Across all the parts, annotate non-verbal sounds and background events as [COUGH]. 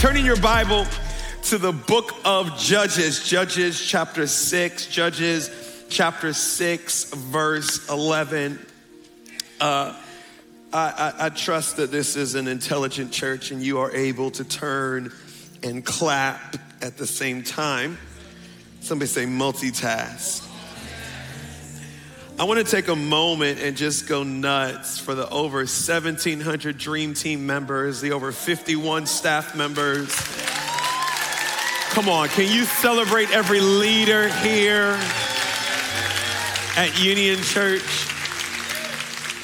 Turning your Bible to the book of Judges, Judges chapter 6, Judges chapter 6, verse 11. Uh, I, I, I trust that this is an intelligent church and you are able to turn and clap at the same time. Somebody say multitask. I want to take a moment and just go nuts for the over 1,700 Dream Team members, the over 51 staff members. Come on, can you celebrate every leader here at Union Church?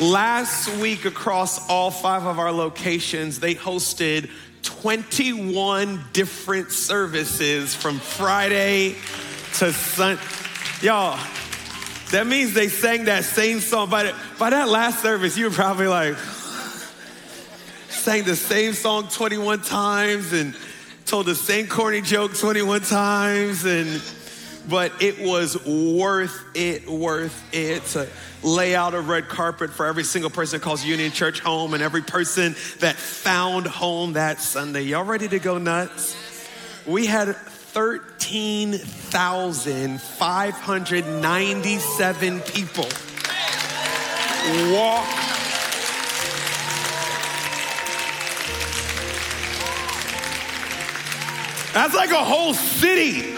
Last week, across all five of our locations, they hosted 21 different services from Friday to Sunday. Y'all, that means they sang that same song. By, the, by that last service, you were probably like, sang the same song 21 times and told the same corny joke 21 times. And, but it was worth it, worth it to lay out a red carpet for every single person that calls Union Church home and every person that found home that Sunday. Y'all ready to go nuts? We had 13,597 people walk. That's like a whole city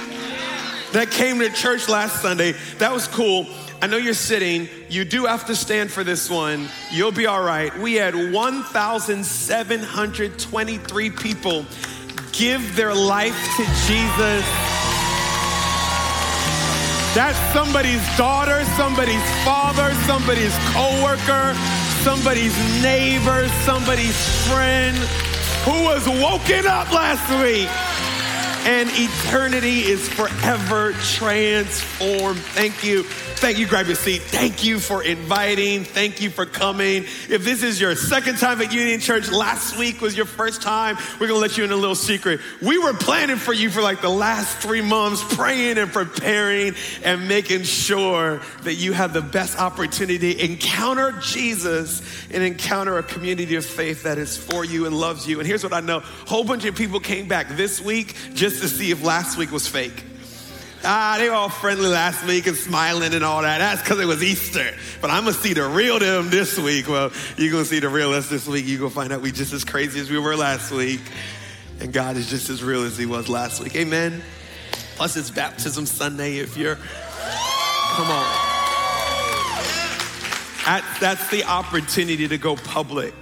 that came to church last Sunday. That was cool. I know you're sitting. You do have to stand for this one. You'll be all right. We had 1,723 people give their life to Jesus. That's somebody's daughter, somebody's father, somebody's coworker, somebody's neighbor, somebody's friend who was woken up last week and eternity is forever transformed. Thank you Thank you. Grab your seat. Thank you for inviting. Thank you for coming. If this is your second time at Union Church, last week was your first time, we're going to let you in a little secret. We were planning for you for like the last three months, praying and preparing and making sure that you have the best opportunity encounter Jesus and encounter a community of faith that is for you and loves you. And here's what I know a whole bunch of people came back this week just to see if last week was fake. Ah, they were all friendly last week and smiling and all that. That's because it was Easter. But I'm going to see the real them this week. Well, you're going to see the real us this week. You're going to find out we just as crazy as we were last week. And God is just as real as he was last week. Amen. Plus, it's baptism Sunday if you're, come on. that's the opportunity to go public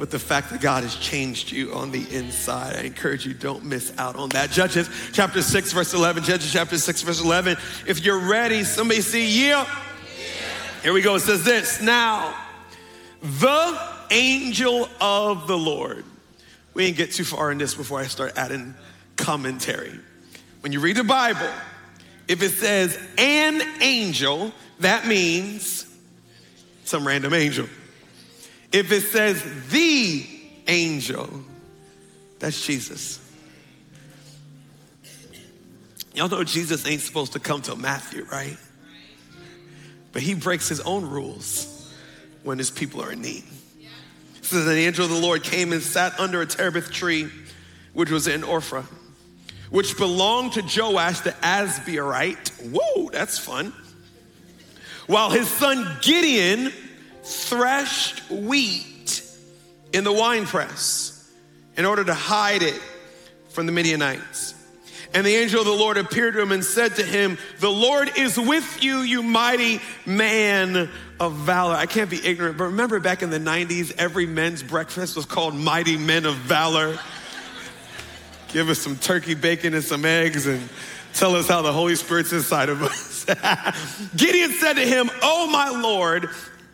with the fact that God has changed you on the inside. I encourage you, don't miss out on that. Judges chapter 6, verse 11. Judges chapter 6, verse 11. If you're ready, somebody say, yeah. yeah. Here we go. It says this Now, the angel of the Lord. We didn't get too far in this before I start adding commentary. When you read the Bible, if it says an angel, that means some random angel. If it says the angel, that's Jesus. Y'all know Jesus ain't supposed to come till Matthew, right? But he breaks his own rules when his people are in need. Says, the angel of the Lord came and sat under a terebinth tree, which was in Ophrah, which belonged to Joash the Abiezrite. Whoa, that's fun. While his son Gideon threshed wheat in the winepress in order to hide it from the Midianites. And the angel of the Lord appeared to him and said to him, The Lord is with you, you mighty man of valor. I can't be ignorant, but remember back in the 90s, every men's breakfast was called Mighty Men of Valor. [LAUGHS] Give us some turkey bacon and some eggs and tell us how the Holy Spirit's inside of us. [LAUGHS] Gideon said to him, Oh, my Lord,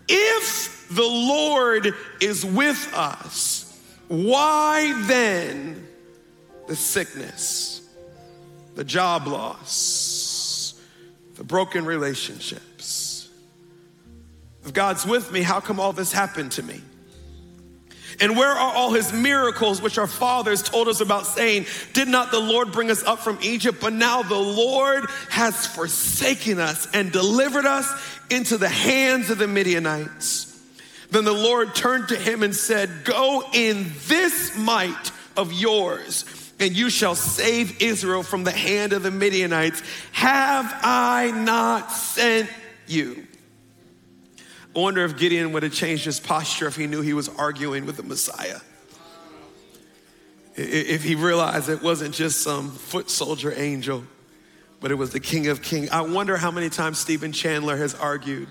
if the Lord is with us, why then the sickness, the job loss, the broken relationships? If God's with me, how come all this happened to me? And where are all his miracles, which our fathers told us about, saying, Did not the Lord bring us up from Egypt? But now the Lord has forsaken us and delivered us into the hands of the Midianites. Then the Lord turned to him and said, Go in this might of yours, and you shall save Israel from the hand of the Midianites. Have I not sent you? I wonder if Gideon would have changed his posture if he knew he was arguing with the Messiah. If he realized it wasn't just some foot soldier angel, but it was the King of Kings. I wonder how many times Stephen Chandler has argued,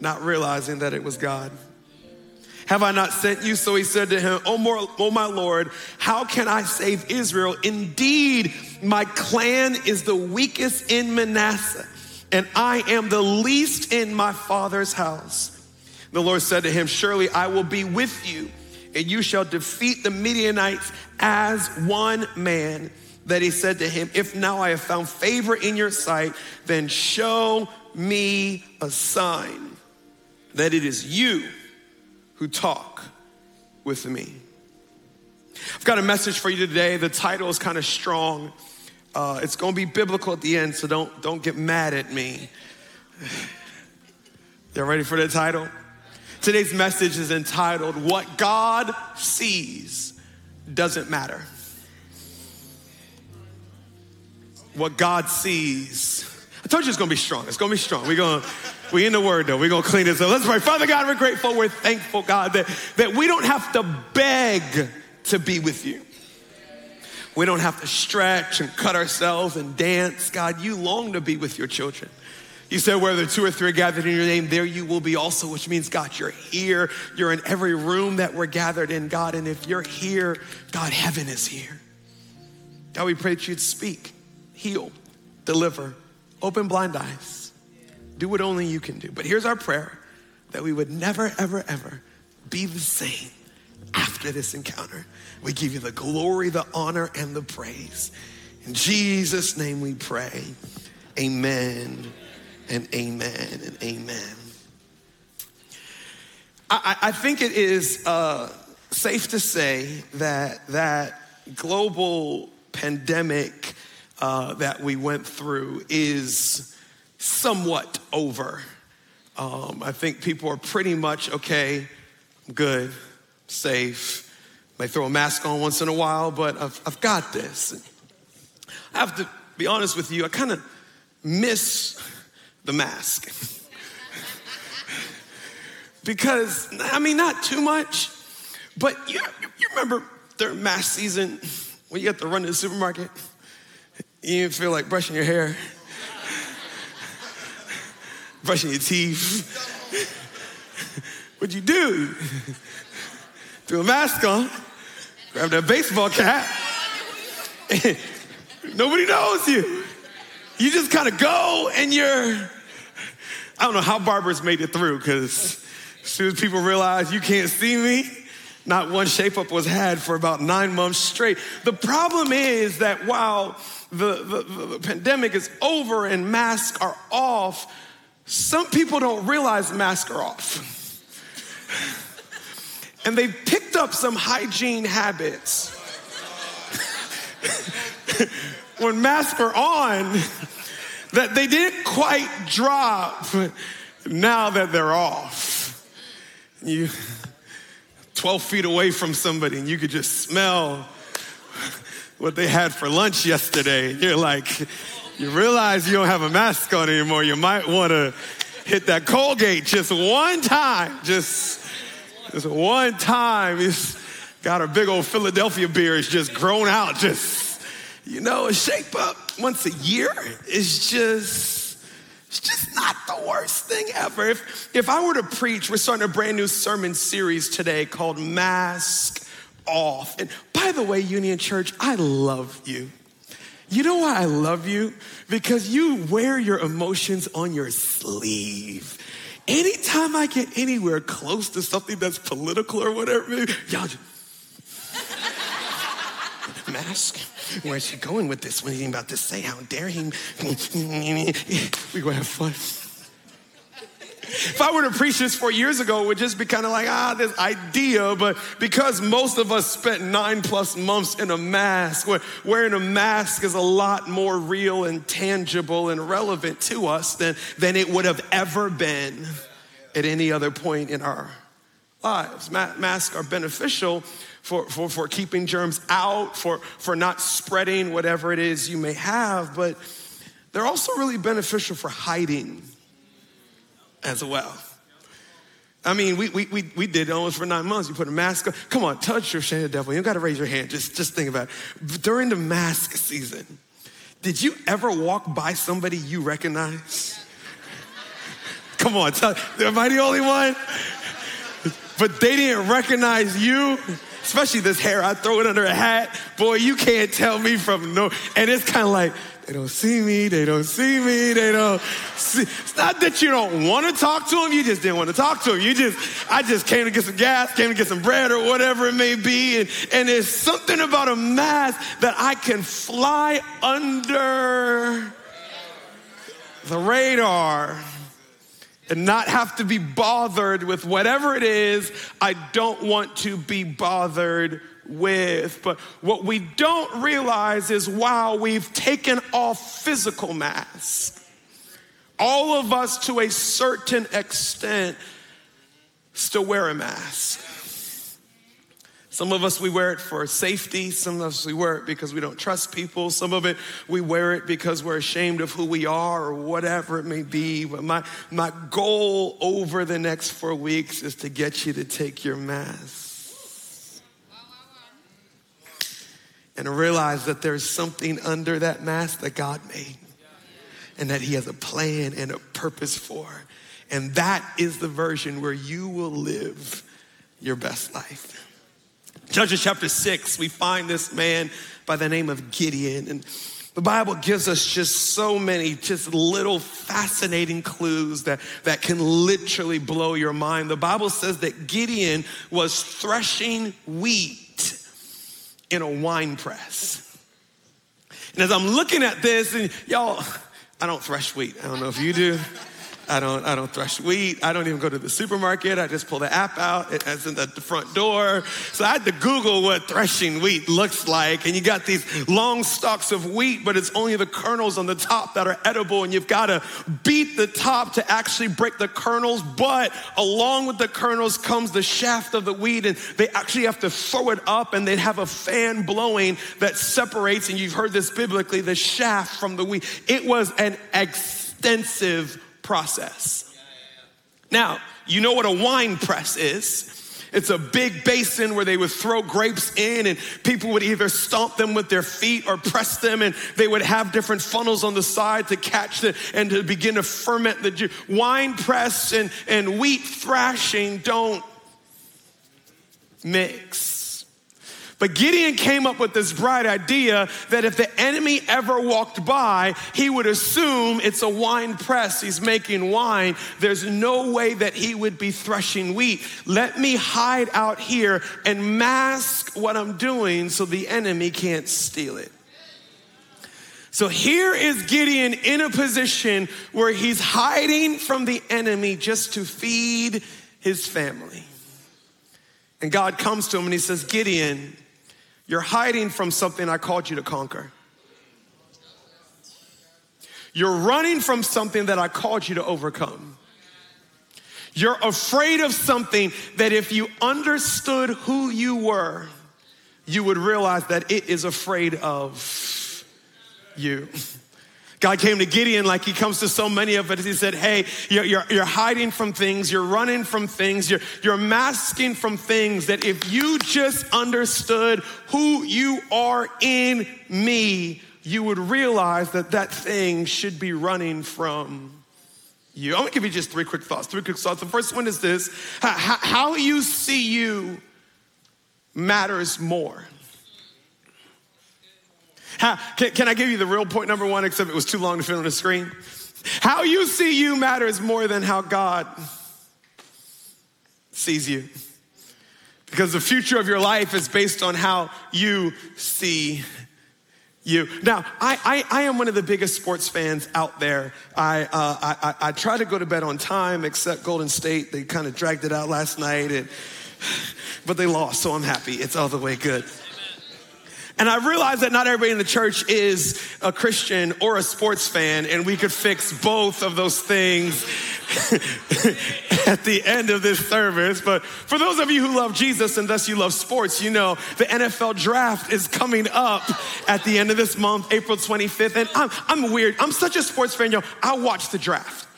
not realizing that it was God. Have I not sent you? So he said to him, oh, my Lord, how can I save Israel? Indeed, my clan is the weakest in Manasseh and I am the least in my father's house. The Lord said to him, Surely I will be with you, and you shall defeat the Midianites as one man. That he said to him, If now I have found favor in your sight, then show me a sign that it is you who talk with me. I've got a message for you today. The title is kind of strong. Uh, it's going to be biblical at the end, so don't, don't get mad at me. [SIGHS] Y'all ready for the title? Today's message is entitled, What God Sees Doesn't Matter. What God sees. I told you it's gonna be strong. It's gonna be strong. We're gonna, we in the word though. We're gonna clean this up. Let's pray. Father God, we're grateful. We're thankful, God, that, that we don't have to beg to be with you. We don't have to stretch and cut ourselves and dance. God, you long to be with your children. You said, where the two or three gathered in your name, there you will be also, which means, God, you're here. You're in every room that we're gathered in, God. And if you're here, God, heaven is here. God, we pray that you'd speak, heal, deliver, open blind eyes, do what only you can do. But here's our prayer that we would never, ever, ever be the same after this encounter. We give you the glory, the honor, and the praise. In Jesus' name we pray. Amen and amen and amen. I, I think it is uh, safe to say that that global pandemic uh, that we went through is somewhat over. Um, I think people are pretty much okay, good, safe. May throw a mask on once in a while, but I've, I've got this. I have to be honest with you, I kind of miss the mask. [LAUGHS] because, I mean, not too much, but you, you remember during mask season when you have to run to the supermarket? You didn't feel like brushing your hair, brushing your teeth. What'd you do? Threw a mask on, grabbed that baseball cap. Nobody knows you. You just kind of go and you're, I don't know how barbers made it through because as soon as people realize you can't see me, not one shape up was had for about nine months straight. The problem is that while the, the, the, pandemic is over and masks are off, some people don't realize masks are off [LAUGHS] and they picked up some hygiene habits. [LAUGHS] when masks are on, that they didn't quite drop now that they're off. You 12 feet away from somebody and you could just smell what they had for lunch yesterday. You're like, you realize you don't have a mask on anymore. You might want to hit that Colgate just one time. Just this one time, he's got a big old Philadelphia beer. It's just grown out. Just, you know, a shape up once a year is just, it's just not the worst thing ever. If, if I were to preach, we're starting a brand new sermon series today called Mask Off. And by the way, Union Church, I love you. You know why I love you? Because you wear your emotions on your sleeve. Anytime I get anywhere close to something that's political or whatever, y'all just, [LAUGHS] mask. Where's he going with this? What are he about to say? How dare he? [LAUGHS] We're gonna have fun. If I were to preach this four years ago, it would just be kind of like, ah, this idea. But because most of us spent nine plus months in a mask, wearing a mask is a lot more real and tangible and relevant to us than, than it would have ever been at any other point in our lives. Ma- masks are beneficial for, for, for keeping germs out, for, for not spreading whatever it is you may have, but they're also really beneficial for hiding as well. I mean, we, we, we, we did it almost for nine months. You put a mask on. Come on, touch your shame devil. You don't got to raise your hand. Just, just think about it. During the mask season, did you ever walk by somebody you recognize? Come on, tell, am I the only one? But they didn't recognize you especially this hair. I throw it under a hat. Boy, you can't tell me from no. And it's kind of like, they don't see me, they don't see me, they don't see. It's not that you don't want to talk to them, you just didn't want to talk to them. You just, I just came to get some gas, came to get some bread or whatever it may be. And, and there's something about a mask that I can fly under the radar and not have to be bothered with whatever it is I don't want to be bothered with. But what we don't realize is while we've taken off physical masks, all of us to a certain extent still wear a mask. Some of us, we wear it for safety. Some of us, we wear it because we don't trust people. Some of it, we wear it because we're ashamed of who we are or whatever it may be. But my, my goal over the next four weeks is to get you to take your mask and realize that there's something under that mask that God made and that He has a plan and a purpose for. And that is the version where you will live your best life. Judges chapter 6, we find this man by the name of Gideon. And the Bible gives us just so many, just little fascinating clues that, that can literally blow your mind. The Bible says that Gideon was threshing wheat in a wine press. And as I'm looking at this, and y'all, I don't thresh wheat. I don't know if you do. I don't, I don't thresh wheat. I don't even go to the supermarket. I just pull the app out. It has in the front door. So I had to Google what threshing wheat looks like. And you got these long stalks of wheat, but it's only the kernels on the top that are edible. And you've got to beat the top to actually break the kernels. But along with the kernels comes the shaft of the wheat. And they actually have to throw it up and they'd have a fan blowing that separates. And you've heard this biblically, the shaft from the wheat. It was an extensive process. Now, you know what a wine press is. It's a big basin where they would throw grapes in, and people would either stomp them with their feet or press them, and they would have different funnels on the side to catch the and to begin to ferment the juice. Wine press and, and wheat thrashing don't mix. But Gideon came up with this bright idea that if the enemy ever walked by, he would assume it's a wine press. He's making wine. There's no way that he would be threshing wheat. Let me hide out here and mask what I'm doing so the enemy can't steal it. So here is Gideon in a position where he's hiding from the enemy just to feed his family. And God comes to him and he says, Gideon, you're hiding from something I called you to conquer. You're running from something that I called you to overcome. You're afraid of something that if you understood who you were, you would realize that it is afraid of you. [LAUGHS] God came to Gideon like he comes to so many of us. He said, Hey, you're, you're, you're, hiding from things, you're running from things, you're, you're masking from things that if you just understood who you are in me, you would realize that that thing should be running from you. I'm gonna give you just three quick thoughts. Three quick thoughts. The first one is this how, how you see you matters more. How, can, can I give you the real point number one, except it was too long to fit on the screen? How you see you matters more than how God sees you. Because the future of your life is based on how you see you. Now, I, I, I, am one of the biggest sports fans out there. I, uh, I, I, try to go to bed on time, except Golden State. They kind of dragged it out last night, and, [SIGHS] but they lost, so I'm happy. It's all the way good. And I realize that not everybody in the church is a Christian or a sports fan, and we could fix both of those things [LAUGHS] at the end of this service. But for those of you who love Jesus and thus you love sports, you know the NFL draft is coming up at the end of this month, April 25th. And I'm, I'm weird. I'm such a sports fan, yo. I watch the draft.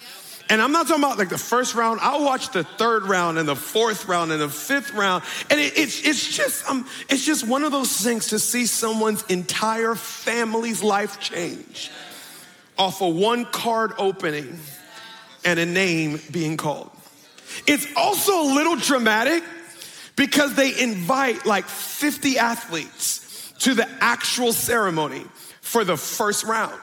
And I'm not talking about like the first round. I'll watch the third round and the fourth round and the fifth round. And it, it's, it's just, um, it's just one of those things to see someone's entire family's life change off of one card opening and a name being called. It's also a little dramatic because they invite like 50 athletes to the actual ceremony for the first round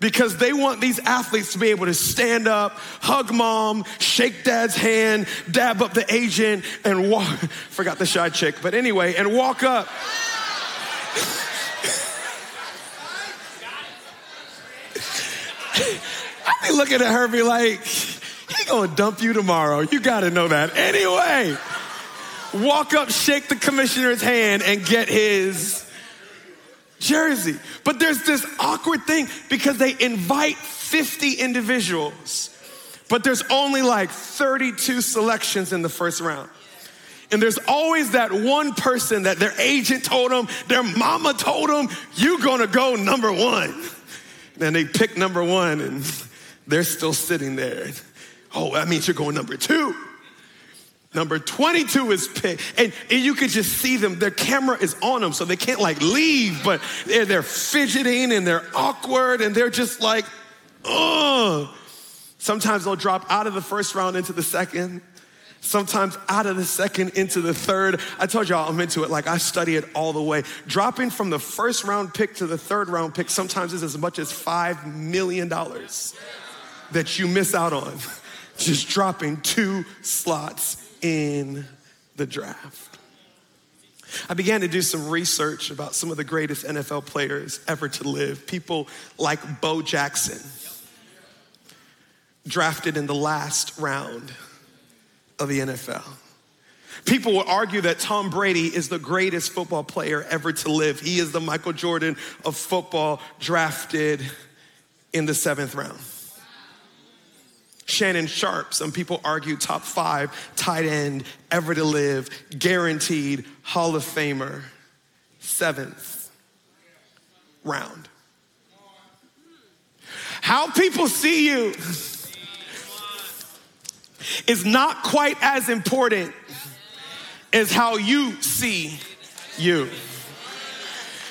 because they want these athletes to be able to stand up, hug mom, shake dad's hand, dab up the agent, and walk. [LAUGHS] Forgot the shy chick, but anyway, and walk up. [LAUGHS] I be looking at her, be like, he gonna dump you tomorrow. You gotta know that. Anyway, walk up, shake the commissioner's hand, and get his jersey. But there's this awkward thing because they invite 50 individuals, but there's only like 32 selections in the first round. And there's always that one person that their agent told them, their mama told them, you're gonna go number one. And they pick number one and [LAUGHS] they're still sitting there. Oh, that means you're going number two. Number 22 is picked. And, and, you could just see them. Their camera is on them, so they can't like leave, but they're, they're fidgeting and they're awkward and they're just like, oh. Sometimes they'll drop out of the first round into the second. Sometimes out of the second into the third. I told y'all I'm into it. Like I study it all the way. Dropping from the first round pick to the third round pick sometimes is as much as $5 million that you miss out on. [LAUGHS] Just dropping two slots in the draft. I began to do some research about some of the greatest NFL players ever to live. People like Bo Jackson, drafted in the last round of the NFL. People will argue that Tom Brady is the greatest football player ever to live. He is the Michael Jordan of football, drafted in the seventh round. Shannon Sharpe, some people argue top five tight end ever to live, guaranteed Hall of Famer, seventh round. How people see you is not quite as important as how you see you.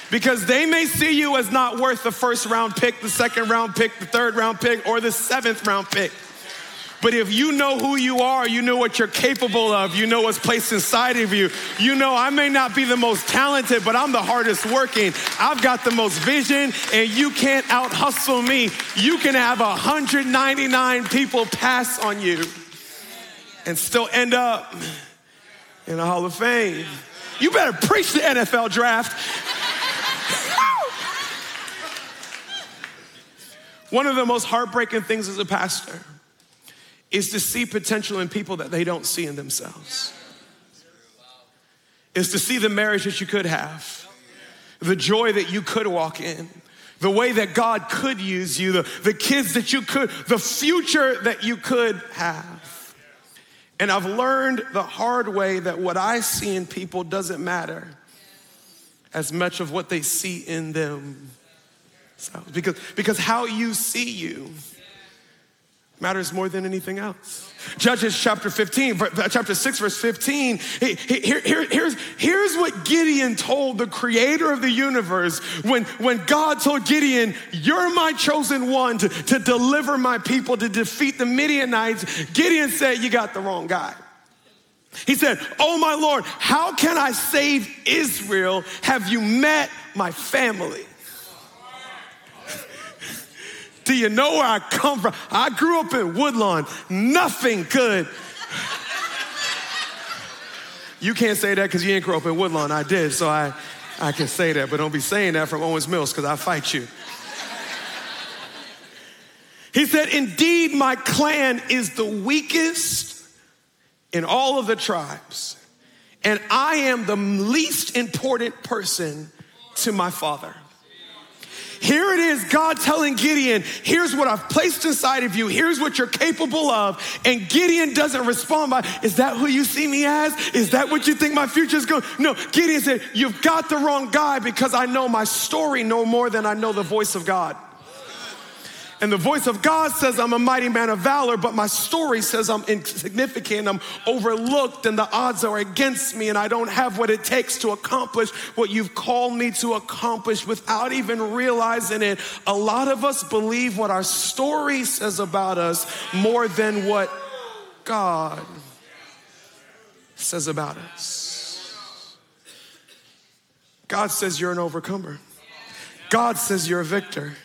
Because they may see you as not worth the first round pick, the second round pick, the third round pick, or the seventh round pick. But if you know who you are, you know what you're capable of, you know what's placed inside of you, you know I may not be the most talented, but I'm the hardest working. I've got the most vision, and you can't out hustle me. You can have 199 people pass on you and still end up in the Hall of Fame. You better preach the NFL draft. One of the most heartbreaking things as a pastor is to see potential in people that they don't see in themselves. Is to see the marriage that you could have, the joy that you could walk in, the way that God could use you, the, the kids that you could, the future that you could have. And I've learned the hard way that what I see in people doesn't matter as much of what they see in them. Because, because how you see you matters more than anything else. Judges chapter 15, uh, chapter 6, verse 15. Here, here, here's, here's what Gideon told the creator of the universe when, when God told Gideon, You're my chosen one to, to deliver my people, to defeat the Midianites. Gideon said, You got the wrong guy. He said, Oh my Lord, how can I save Israel? Have you met my family? Do you know where I come from? I grew up in Woodlawn. Nothing could. You can't say that because you didn't grow up in Woodlawn. I did, so I, I can say that. But don't be saying that from Owings Mills because I fight you. He said, Indeed, my clan is the weakest in all of the tribes, and I am the least important person to my father. Here it is, God telling Gideon, here's what I've placed inside of you. Here's what you're capable of. And Gideon doesn't respond by, is that who you see me as? Is that what you think my future is going? No, Gideon said, you've got the wrong guy because I know my story no more than I know the voice of God. And the voice of God says I'm a mighty man of valor, but my story says I'm insignificant, I'm overlooked, and the odds are against me, and I don't have what it takes to accomplish what you've called me to accomplish without even realizing it. A lot of us believe what our story says about us more than what God says about us. God says you're an overcomer. God says you're a victor.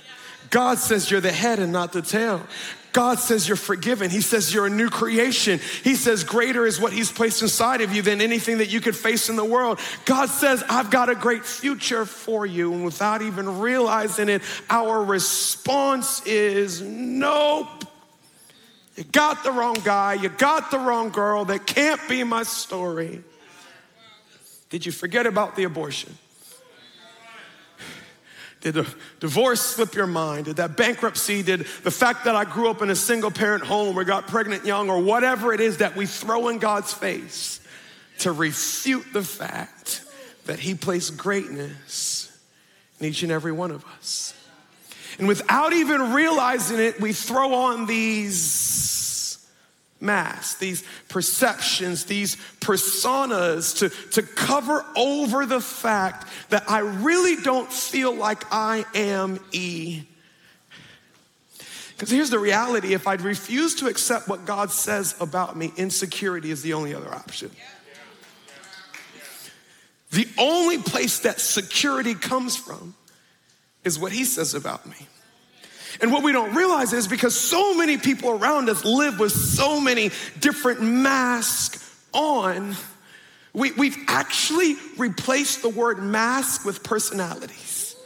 God says you're the head and not the tail. God says you're forgiven. He says you're a new creation. He says greater is what He's placed inside of you than anything that you could face in the world. God says, I've got a great future for you. And without even realizing it, our response is nope. You got the wrong guy. You got the wrong girl. That can't be my story. Did you forget about the abortion? Did the divorce slip your mind? Did that bankruptcy, did the fact that I grew up in a single parent home or got pregnant young or whatever it is that we throw in God's face to refute the fact that He placed greatness in each and every one of us? And without even realizing it, we throw on these masks, these perceptions, these personas to, to cover over the fact that I really don't feel like I am E. Because here's the reality if I'd refuse to accept what God says about me, insecurity is the only other option. The only place that security comes from is what He says about me. And what we don't realize is because so many people around us live with so many different masks on, we, we've actually replaced the word mask with personalities.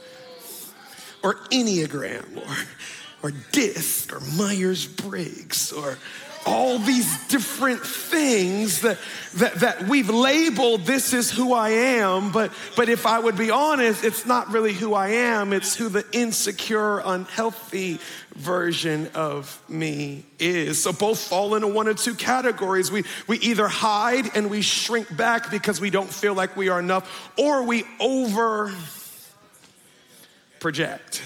Or Enneagram or, or DISC or Myers Briggs or all these different things that, that, that we've labeled this is who I am, but, but if I would be honest, it's not really who I am, it's who the insecure, unhealthy version of me is. So both fall into one or two categories. We, we either hide and we shrink back because we don't feel like we are enough, or we over project.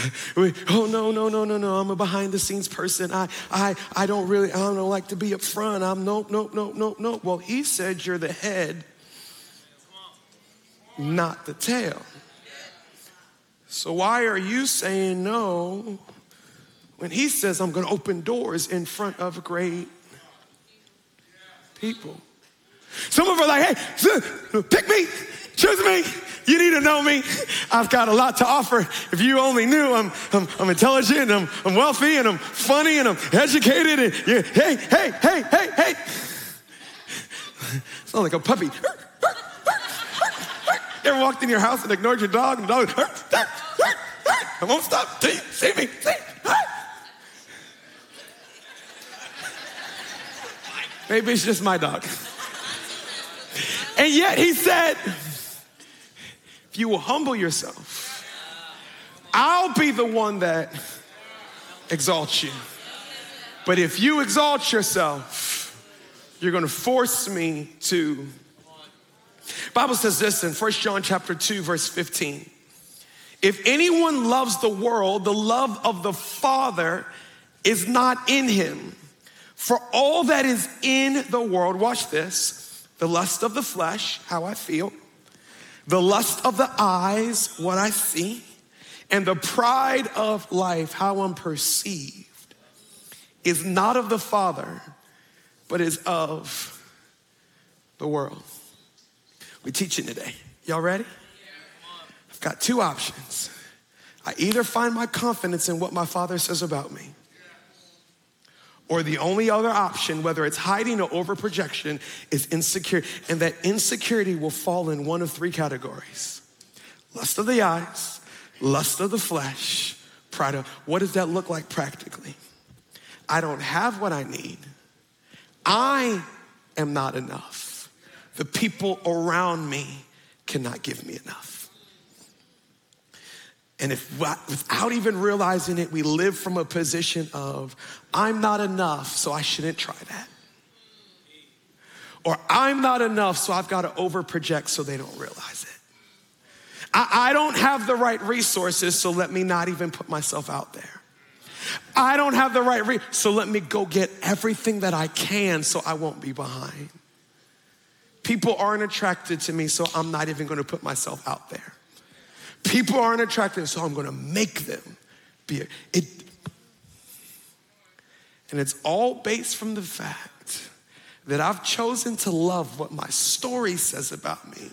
[LAUGHS] We, oh no, no, no, no, no. I'm a behind the scenes person. I I I don't really I don't like to be up front. I'm nope, nope, nope, nope, nope. Well, he said you're the head, not the tail. So why are you saying no when he says I'm gonna open doors in front of great people? Some of us are like, hey, pick me, choose me. You need to know me. I've got a lot to offer. If you only knew, I'm, I'm, I'm intelligent, I'm, I'm wealthy, and I'm funny, and I'm educated. And yeah, hey, hey, hey, hey, hey. Sound like a puppy. You ever walked in your house and ignored your dog, and the dog, I won't stop till you see me. See? Maybe it's just my dog. And yet he said, if you will humble yourself, I'll be the one that exalts you. But if you exalt yourself, you're going to force me to. Bible says this in 1 John chapter 2 verse 15. If anyone loves the world, the love of the Father is not in him. For all that is in the world, watch this, the lust of the flesh, how I feel, the lust of the eyes, what I see, and the pride of life, how I'm perceived, is not of the Father, but is of the world. We're teaching today. Y'all ready? I've got two options. I either find my confidence in what my Father says about me, or the only other option, whether it's hiding or overprojection, is insecurity. And that insecurity will fall in one of three categories lust of the eyes, lust of the flesh, pride of. What does that look like practically? I don't have what I need. I am not enough. The people around me cannot give me enough. And if without even realizing it, we live from a position of, I'm not enough, so I shouldn't try that. Or I'm not enough, so I've got to over project so they don't realize it. I, I don't have the right resources, so let me not even put myself out there. I don't have the right, re- so let me go get everything that I can so I won't be behind. People aren't attracted to me, so I'm not even gonna put myself out there. People aren't attracted, so I'm gonna make them be. It, and it's all based from the fact that I've chosen to love what my story says about me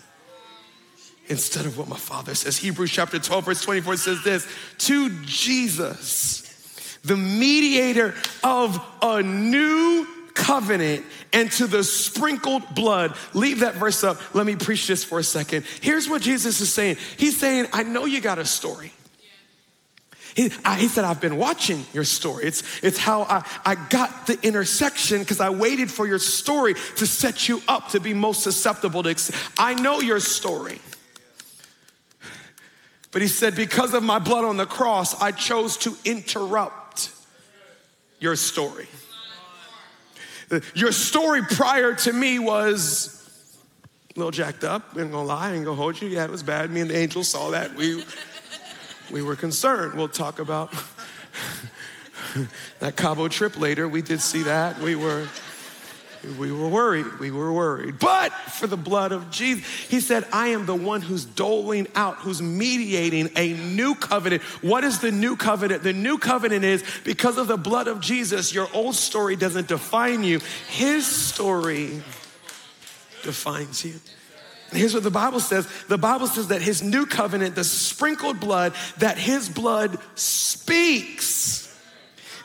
instead of what my father says. Hebrews chapter 12, verse 24 says this to Jesus the mediator of a new covenant and to the sprinkled blood. Leave that verse up. Let me preach this for a second. Here's what Jesus is saying He's saying, I know you got a story. He, I, he, said, I've been watching your story. It's, it's how I, I got the intersection because I waited for your story to set you up to be most susceptible to. I know your story. But he said, because of my blood on the cross, I chose to interrupt your story. Your story prior to me was a little jacked up. I ain't gonna lie, I ain't gonna hold you. Yeah, it was bad. Me and the angel saw that. We, we were concerned. We'll talk about [LAUGHS] that Cabo trip later. We did see that. We were we were worried. We were worried. But for the blood of Jesus, he said, I am the one who's doling out, who's mediating a new covenant. What is the new covenant? The new covenant is because of the blood of Jesus, your old story doesn't define you, his story defines you. Here's what the Bible says the Bible says that his new covenant, the sprinkled blood, that his blood speaks.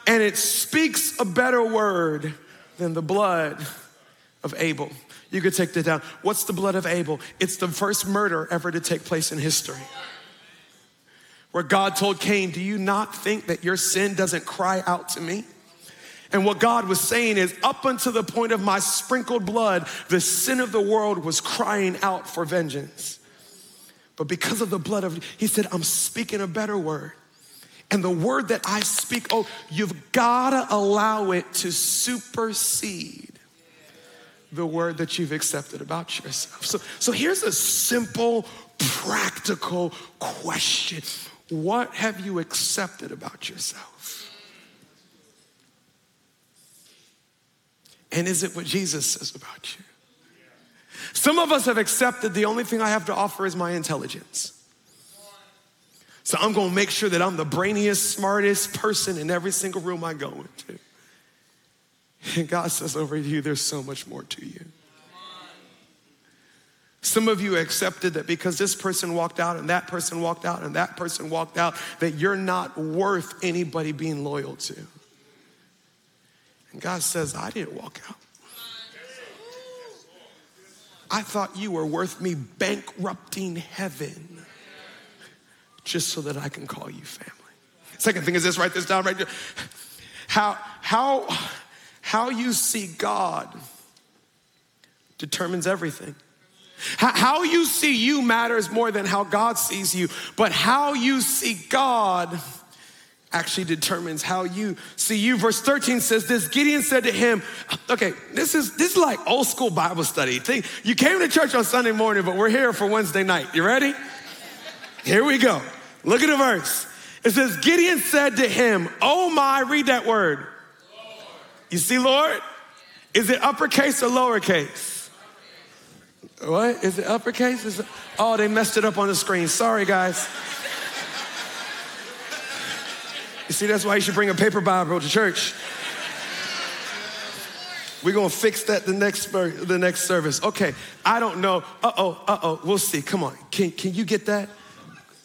And it speaks a better word than the blood of Abel. You could take that down. What's the blood of Abel? It's the first murder ever to take place in history. Where God told Cain, Do you not think that your sin doesn't cry out to me? And what God was saying is, up until the point of my sprinkled blood, the sin of the world was crying out for vengeance. But because of the blood of, he said, I'm speaking a better word. And the word that I speak, oh, you've got to allow it to supersede the word that you've accepted about yourself. So, so here's a simple, practical question What have you accepted about yourself? And is it what Jesus says about you? Some of us have accepted the only thing I have to offer is my intelligence. So I'm gonna make sure that I'm the brainiest, smartest person in every single room I go into. And God says over you, there's so much more to you. Some of you accepted that because this person walked out and that person walked out and that person walked out, that you're not worth anybody being loyal to. And God says, I didn't walk out. I thought you were worth me bankrupting heaven just so that I can call you family. Second thing is this, write this down right here. How, how, how you see God determines everything. How you see you matters more than how God sees you, but how you see God actually determines how you see you. Verse 13 says this Gideon said to him, Okay, this is this is like old school Bible study. Think, you came to church on Sunday morning, but we're here for Wednesday night. You ready? Here we go. Look at the verse. It says, Gideon said to him, Oh my, read that word. Lord. You see, Lord? Is it uppercase or lowercase? What? Is it uppercase? Is it, oh, they messed it up on the screen. Sorry, guys. You see, that's why you should bring a paper Bible to church. We're gonna fix that the next the next service. Okay, I don't know. Uh oh, uh oh. We'll see. Come on. Can can you get that?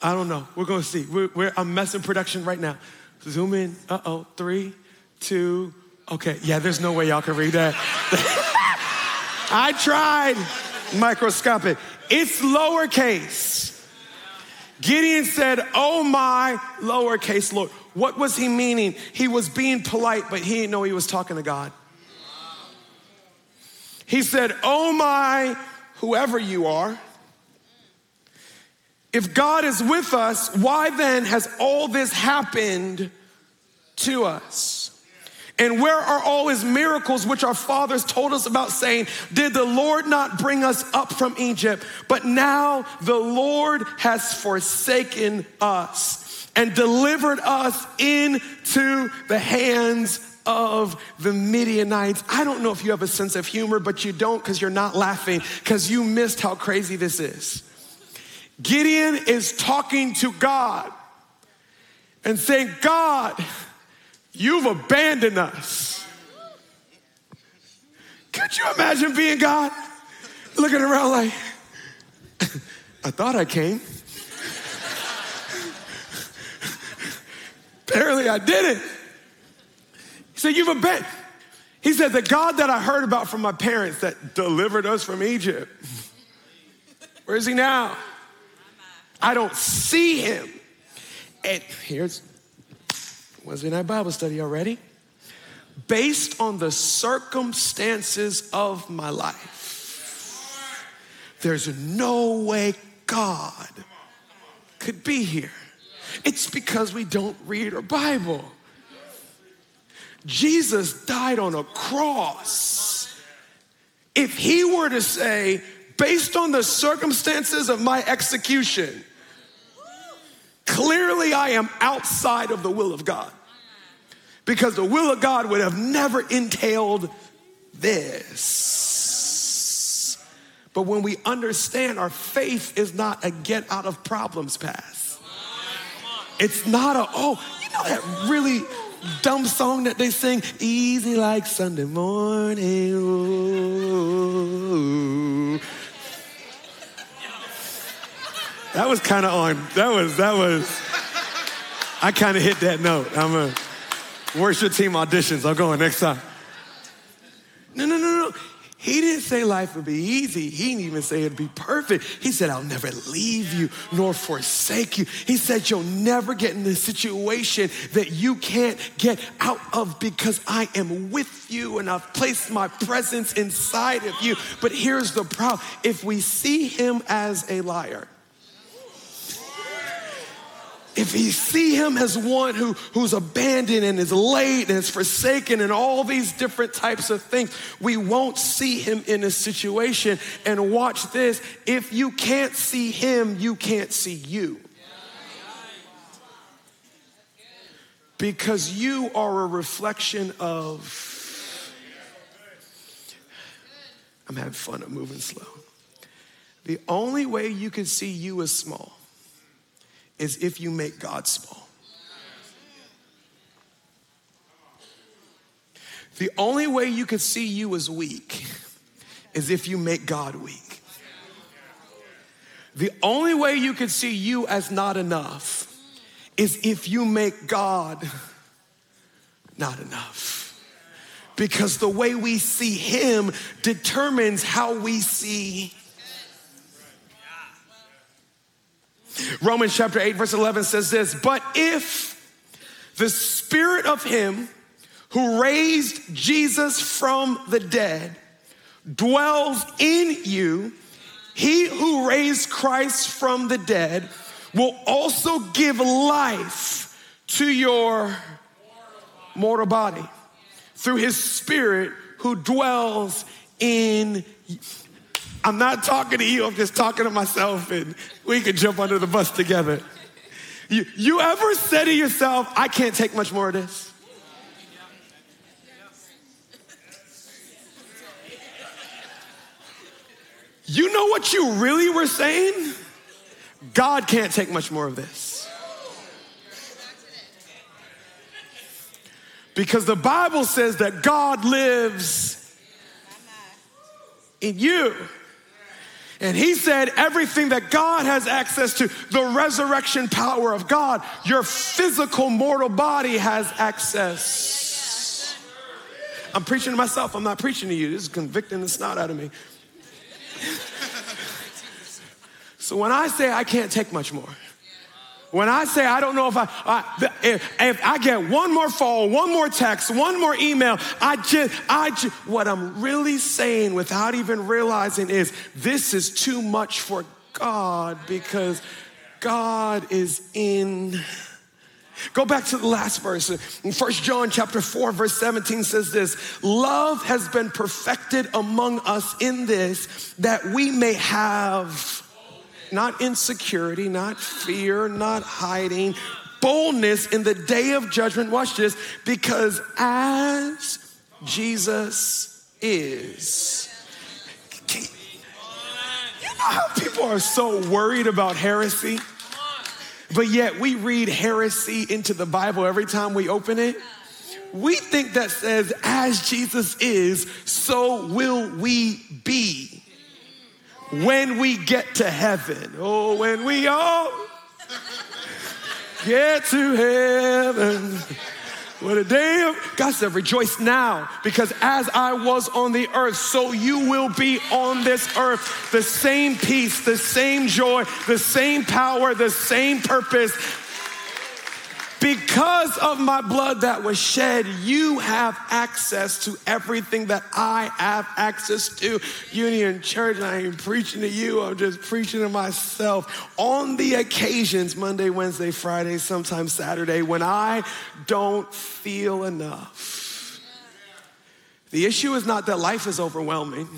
I don't know. We're gonna see. We're, we're, I'm messing production right now. Zoom in. Uh oh. Three, two. Okay. Yeah, there's no way y'all can read that. [LAUGHS] I tried. Microscopic. It's lowercase. Gideon said, Oh my, lowercase Lord. What was he meaning? He was being polite, but he didn't know he was talking to God. He said, Oh my, whoever you are. If God is with us, why then has all this happened to us? And where are all his miracles which our fathers told us about, saying, Did the Lord not bring us up from Egypt? But now the Lord has forsaken us and delivered us into the hands of the Midianites. I don't know if you have a sense of humor, but you don't because you're not laughing because you missed how crazy this is. Gideon is talking to God and saying, God, you've abandoned us. Could you imagine being God? Looking around like, [LAUGHS] I thought I came. [LAUGHS] Apparently I didn't. He said, You've abandoned. He said, The God that I heard about from my parents that delivered us from Egypt, where is he now? I don't see him. And here's, in our Bible study already? Based on the circumstances of my life, there's no way God could be here. It's because we don't read our Bible. Jesus died on a cross. If he were to say, based on the circumstances of my execution, clearly I am outside of the will of God. Because the will of God would have never entailed this. But when we understand our faith is not a get out of problems pass, it's not a, oh, you know that really dumb song that they sing, easy like Sunday morning. Ooh. That was kind of on. That was, that was, I kind of hit that note. I'm a worship team auditions. I'm going next time. No, no, no, no. He didn't say life would be easy. He didn't even say it'd be perfect. He said, I'll never leave you nor forsake you. He said, You'll never get in the situation that you can't get out of because I am with you and I've placed my presence inside of you. But here's the problem if we see him as a liar, if we see him as one who, who's abandoned and is late and is forsaken and all these different types of things, we won't see him in a situation. And watch this if you can't see him, you can't see you. Because you are a reflection of. I'm having fun, I'm moving slow. The only way you can see you is small is if you make God small. The only way you can see you as weak is if you make God weak. The only way you can see you as not enough is if you make God not enough. Because the way we see Him determines how we see Romans chapter 8, verse 11 says this But if the spirit of him who raised Jesus from the dead dwells in you, he who raised Christ from the dead will also give life to your mortal body through his spirit who dwells in. I'm not talking to you, I'm just talking to myself, and we can jump under the bus together. You, you ever say to yourself, I can't take much more of this? You know what you really were saying? God can't take much more of this. Because the Bible says that God lives in you. And he said, everything that God has access to, the resurrection power of God, your physical mortal body has access. I'm preaching to myself, I'm not preaching to you. This is convicting the snot out of me. [LAUGHS] so when I say I can't take much more, when I say I don't know if I, I if, if, I get one more phone, one more text, one more email, I just, I just, what I'm really saying without even realizing is this is too much for God because God is in. Go back to the last verse. In 1 John chapter 4 verse 17 says this, love has been perfected among us in this that we may have not insecurity, not fear, not hiding, boldness in the day of judgment. Watch this, because as Jesus is. You know how people are so worried about heresy? But yet we read heresy into the Bible every time we open it. We think that says, as Jesus is, so will we be when we get to heaven. Oh, when we all get to heaven. What a day of, God said, rejoice now because as I was on the earth, so you will be on this earth. The same peace, the same joy, the same power, the same purpose. Because of my blood that was shed, you have access to everything that I have access to. Union Church, I ain't preaching to you, I'm just preaching to myself. On the occasions, Monday, Wednesday, Friday, sometimes Saturday, when I don't feel enough. The issue is not that life is overwhelming.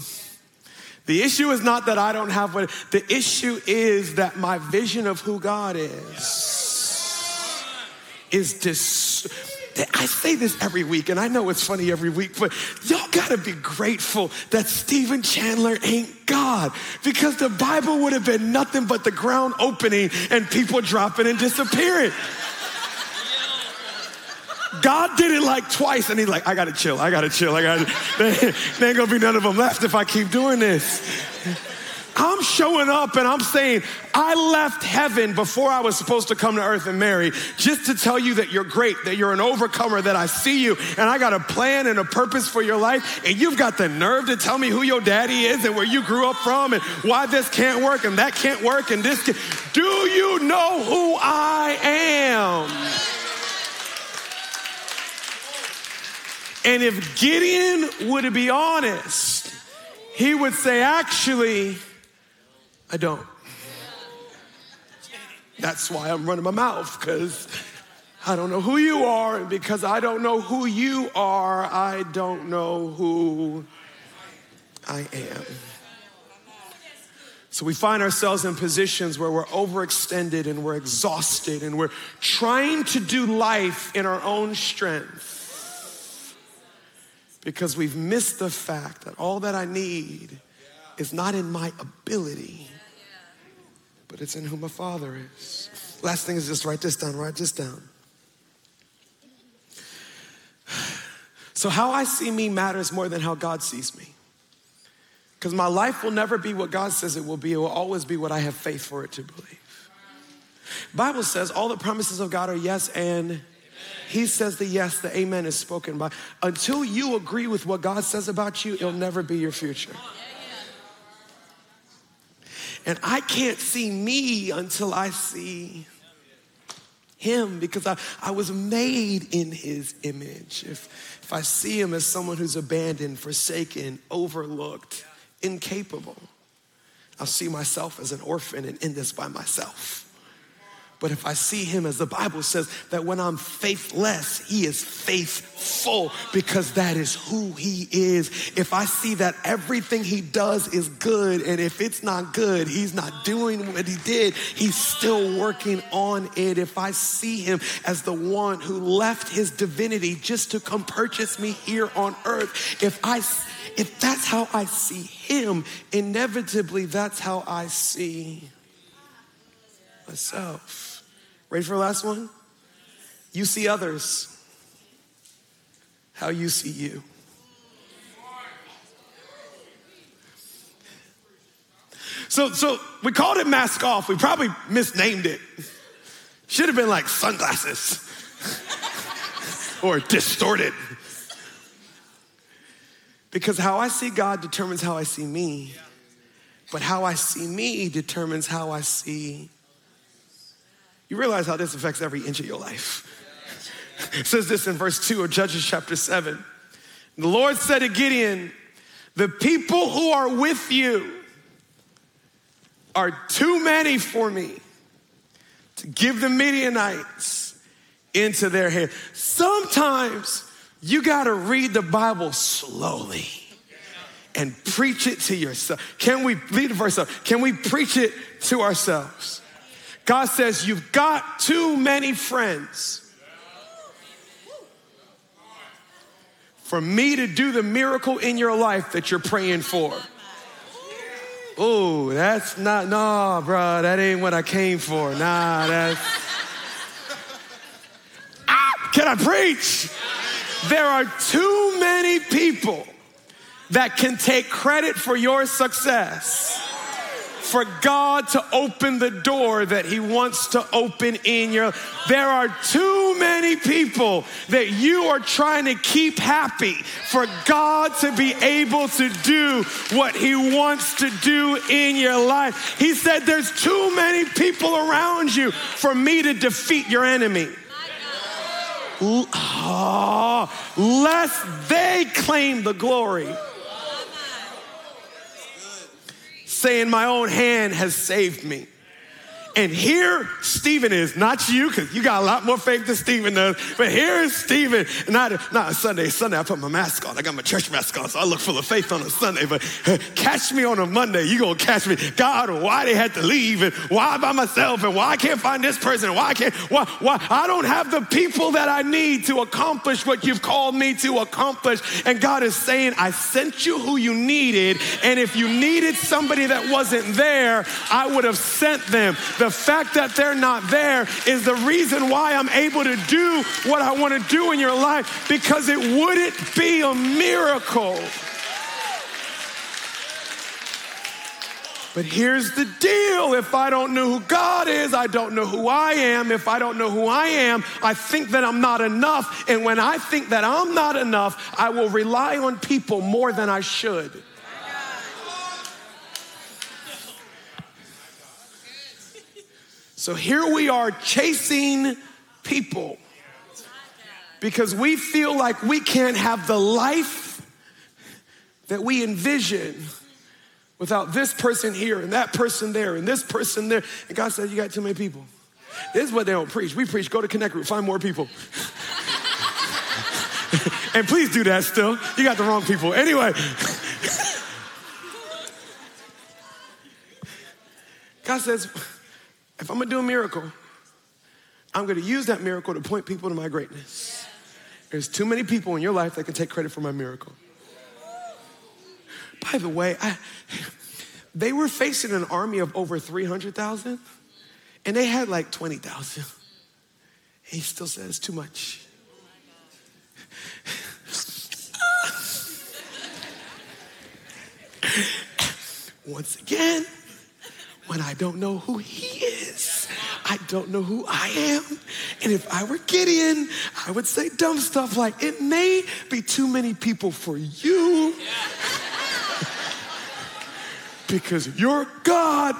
The issue is not that I don't have what, the issue is that my vision of who God is is dis. I say this every week, and I know it's funny every week, but y'all gotta be grateful that Stephen Chandler ain't God because the Bible would have been nothing but the ground opening and people dropping and disappearing. God did it like twice, and he's like, I gotta chill, I gotta chill, I gotta, [LAUGHS] there ain't gonna be none of them left if I keep doing this. I'm showing up and I'm saying, I left heaven before I was supposed to come to earth and marry just to tell you that you're great, that you're an overcomer, that I see you, and I got a plan and a purpose for your life. And you've got the nerve to tell me who your daddy is and where you grew up from and why this can't work and that can't work and this can. Do you know who I am? And if Gideon would be honest, he would say, actually, I don't. That's why I'm running my mouth, because I don't know who you are. And because I don't know who you are, I don't know who I am. So we find ourselves in positions where we're overextended and we're exhausted and we're trying to do life in our own strength because we've missed the fact that all that I need is not in my ability, but it's in who my Father is. Last thing is just write this down, write this down. So, how I see me matters more than how God sees me. Because my life will never be what God says it will be, it will always be what I have faith for it to believe. Bible says all the promises of God are yes and he says the yes, the amen is spoken by. Until you agree with what God says about you, it'll never be your future. And I can't see me until I see him because I, I was made in his image. If, if I see him as someone who's abandoned, forsaken, overlooked, incapable, I'll see myself as an orphan and in this by myself. But if I see him as the Bible says that when I'm faithless, he is faithful because that is who he is. If I see that everything he does is good and if it's not good, he's not doing what he did, he's still working on it. If I see him as the one who left his divinity just to come purchase me here on earth, if I if that's how I see him, inevitably that's how I see myself. Ready for the last one? You see others how you see you. So, so we called it mask off. We probably misnamed it. Should have been like sunglasses [LAUGHS] or distorted. Because how I see God determines how I see me, but how I see me determines how I see you realize how this affects every inch of your life. It says this in verse 2 of Judges chapter 7. The Lord said to Gideon, The people who are with you are too many for me. to give the Midianites into their hand. Sometimes you got to read the Bible slowly and preach it to yourself. Can we lead the verse up? Can we preach it to ourselves? God says, You've got too many friends for me to do the miracle in your life that you're praying for. Oh, that's not, nah, bro, that ain't what I came for. Nah, that's. ah, can I preach? There are too many people that can take credit for your success for God to open the door that He wants to open in your. There are too many people that you are trying to keep happy for God to be able to do what He wants to do in your life. He said, There's too many people around you for me to defeat your enemy. Oh, lest they claim the glory saying, My own hand has saved me. And here Stephen is, not you, because you got a lot more faith than Stephen does, but here is Stephen. Not, not Sunday. Sunday, I put my mask on. I got my church mask on, so I look full of faith on a Sunday. But catch me on a Monday, you gonna catch me. God, why they had to leave, and why by myself, and why I can't find this person, and why I can't, why, why I don't have the people that I need to accomplish what you've called me to accomplish. And God is saying, I sent you who you needed, and if you needed somebody that wasn't there, I would have sent them. The fact that they're not there is the reason why I'm able to do what I want to do in your life because it wouldn't be a miracle. But here's the deal if I don't know who God is, I don't know who I am. If I don't know who I am, I think that I'm not enough. And when I think that I'm not enough, I will rely on people more than I should. So here we are chasing people because we feel like we can't have the life that we envision without this person here and that person there and this person there. And God said, You got too many people. This is what they don't preach. We preach, go to Connect Group, find more people. [LAUGHS] and please do that still. You got the wrong people. Anyway. [LAUGHS] God says, if I'm gonna do a miracle, I'm gonna use that miracle to point people to my greatness. There's too many people in your life that can take credit for my miracle. By the way, I, they were facing an army of over 300,000 and they had like 20,000. He still says too much. [LAUGHS] Once again, when I don't know who he is. I don't know who I am. And if I were Gideon, I would say dumb stuff like, it may be too many people for you. [LAUGHS] because you're God.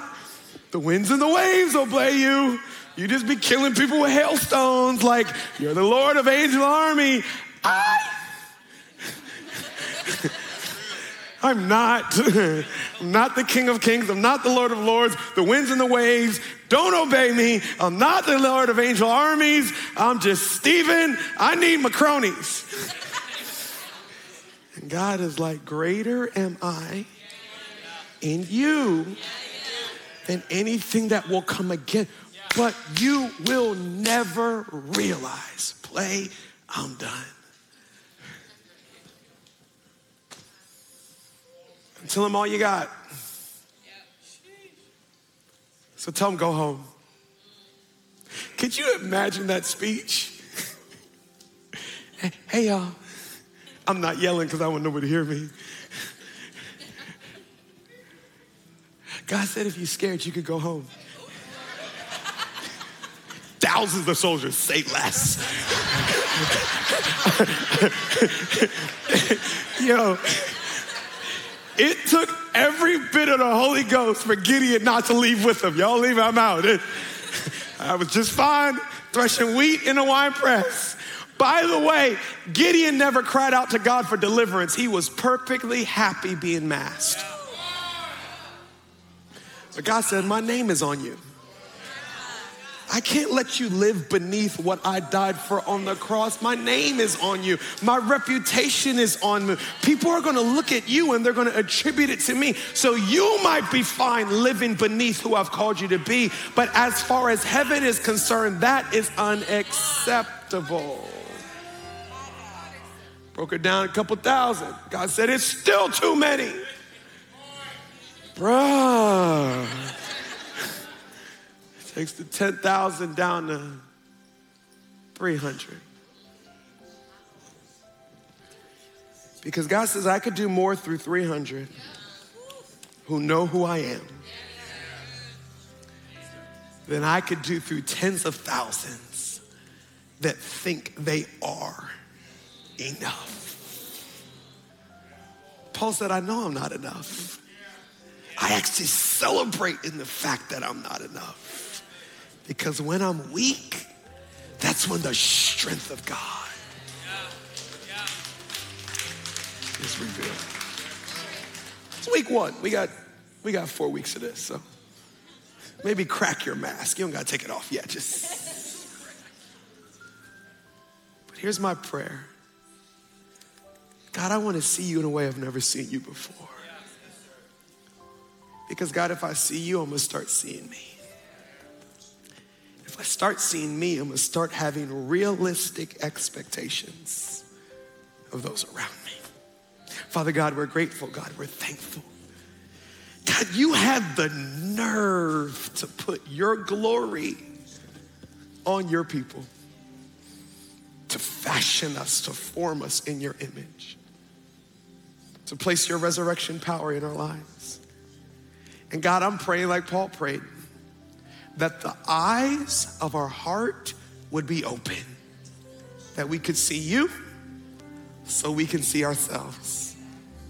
The winds and the waves obey you. You just be killing people with hailstones like you're the Lord of angel army. I [LAUGHS] I'm not. I'm [LAUGHS] not the King of Kings. I'm not the Lord of Lords. The winds and the waves don't obey me. I'm not the Lord of angel armies. I'm just Stephen. I need my cronies. [LAUGHS] and God is like, Greater am I in you than anything that will come again. But you will never realize. Play, I'm done. Tell them all you got. So tell them go home. Could you imagine that speech? [LAUGHS] hey, y'all. I'm not yelling because I want nobody to hear me. God said if you're scared, you could go home. Thousands of soldiers say less. [LAUGHS] Yo, it took every bit of the Holy Ghost for Gideon not to leave with him. Y'all leave, I'm out. It, [LAUGHS] I was just fine threshing wheat in a wine press. By the way, Gideon never cried out to God for deliverance. He was perfectly happy being masked. But God said, My name is on you. I can't let you live beneath what I died for on the cross. My name is on you. My reputation is on me. People are going to look at you and they're going to attribute it to me. So you might be fine living beneath who I've called you to be. But as far as heaven is concerned, that is unacceptable. Broke it down a couple thousand. God said, it's still too many. Bruh. Takes the 10,000 down to 300. Because God says, I could do more through 300 who know who I am than I could do through tens of thousands that think they are enough. Paul said, I know I'm not enough. I actually celebrate in the fact that I'm not enough. Because when I'm weak, that's when the strength of God is revealed. It's week one. We got we got four weeks of this, so maybe crack your mask. You don't gotta take it off yet. Just But here's my prayer. God, I want to see you in a way I've never seen you before. Because God, if I see you, I'm gonna start seeing me if I start seeing me, I'm gonna start having realistic expectations of those around me. Father God, we're grateful. God, we're thankful. God, you had the nerve to put your glory on your people, to fashion us, to form us in your image, to place your resurrection power in our lives. And God, I'm praying like Paul prayed that the eyes of our heart would be open, that we could see you so we can see ourselves,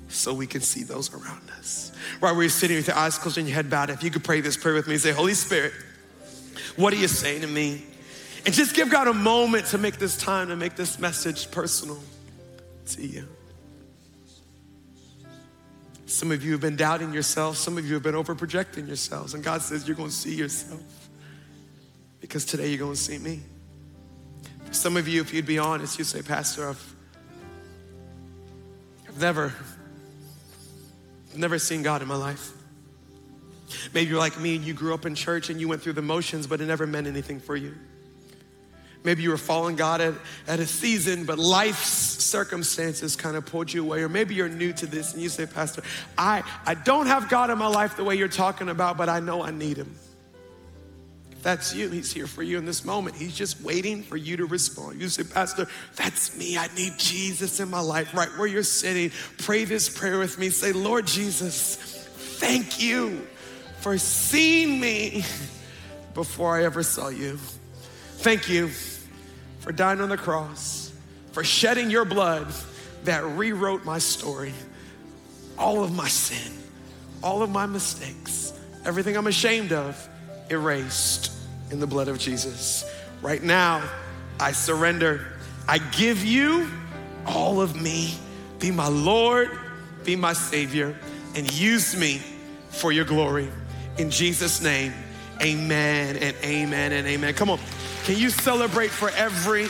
so we can see those around us. Right where you're sitting with your eyes closed and your head bowed, if you could pray this prayer with me, say, Holy Spirit, what are you saying to me? And just give God a moment to make this time, to make this message personal to you. Some of you have been doubting yourself. Some of you have been over projecting yourselves. And God says, You're going to see yourself because today you're going to see me. For some of you, if you'd be honest, you'd say, Pastor, I've, I've never, never seen God in my life. Maybe you're like me and you grew up in church and you went through the motions, but it never meant anything for you. Maybe you were following God at, at a season, but life's circumstances kind of pulled you away. Or maybe you're new to this and you say, Pastor, I, I don't have God in my life the way you're talking about, but I know I need Him. If that's you, He's here for you in this moment. He's just waiting for you to respond. You say, Pastor, that's me. I need Jesus in my life. Right where you're sitting, pray this prayer with me. Say, Lord Jesus, thank you for seeing me [LAUGHS] before I ever saw you. Thank you for dying on the cross, for shedding your blood that rewrote my story, all of my sin, all of my mistakes, everything I'm ashamed of, erased in the blood of Jesus. Right now, I surrender. I give you all of me. Be my Lord, be my Savior, and use me for your glory. In Jesus' name, amen and amen and amen. Come on. Can you celebrate for every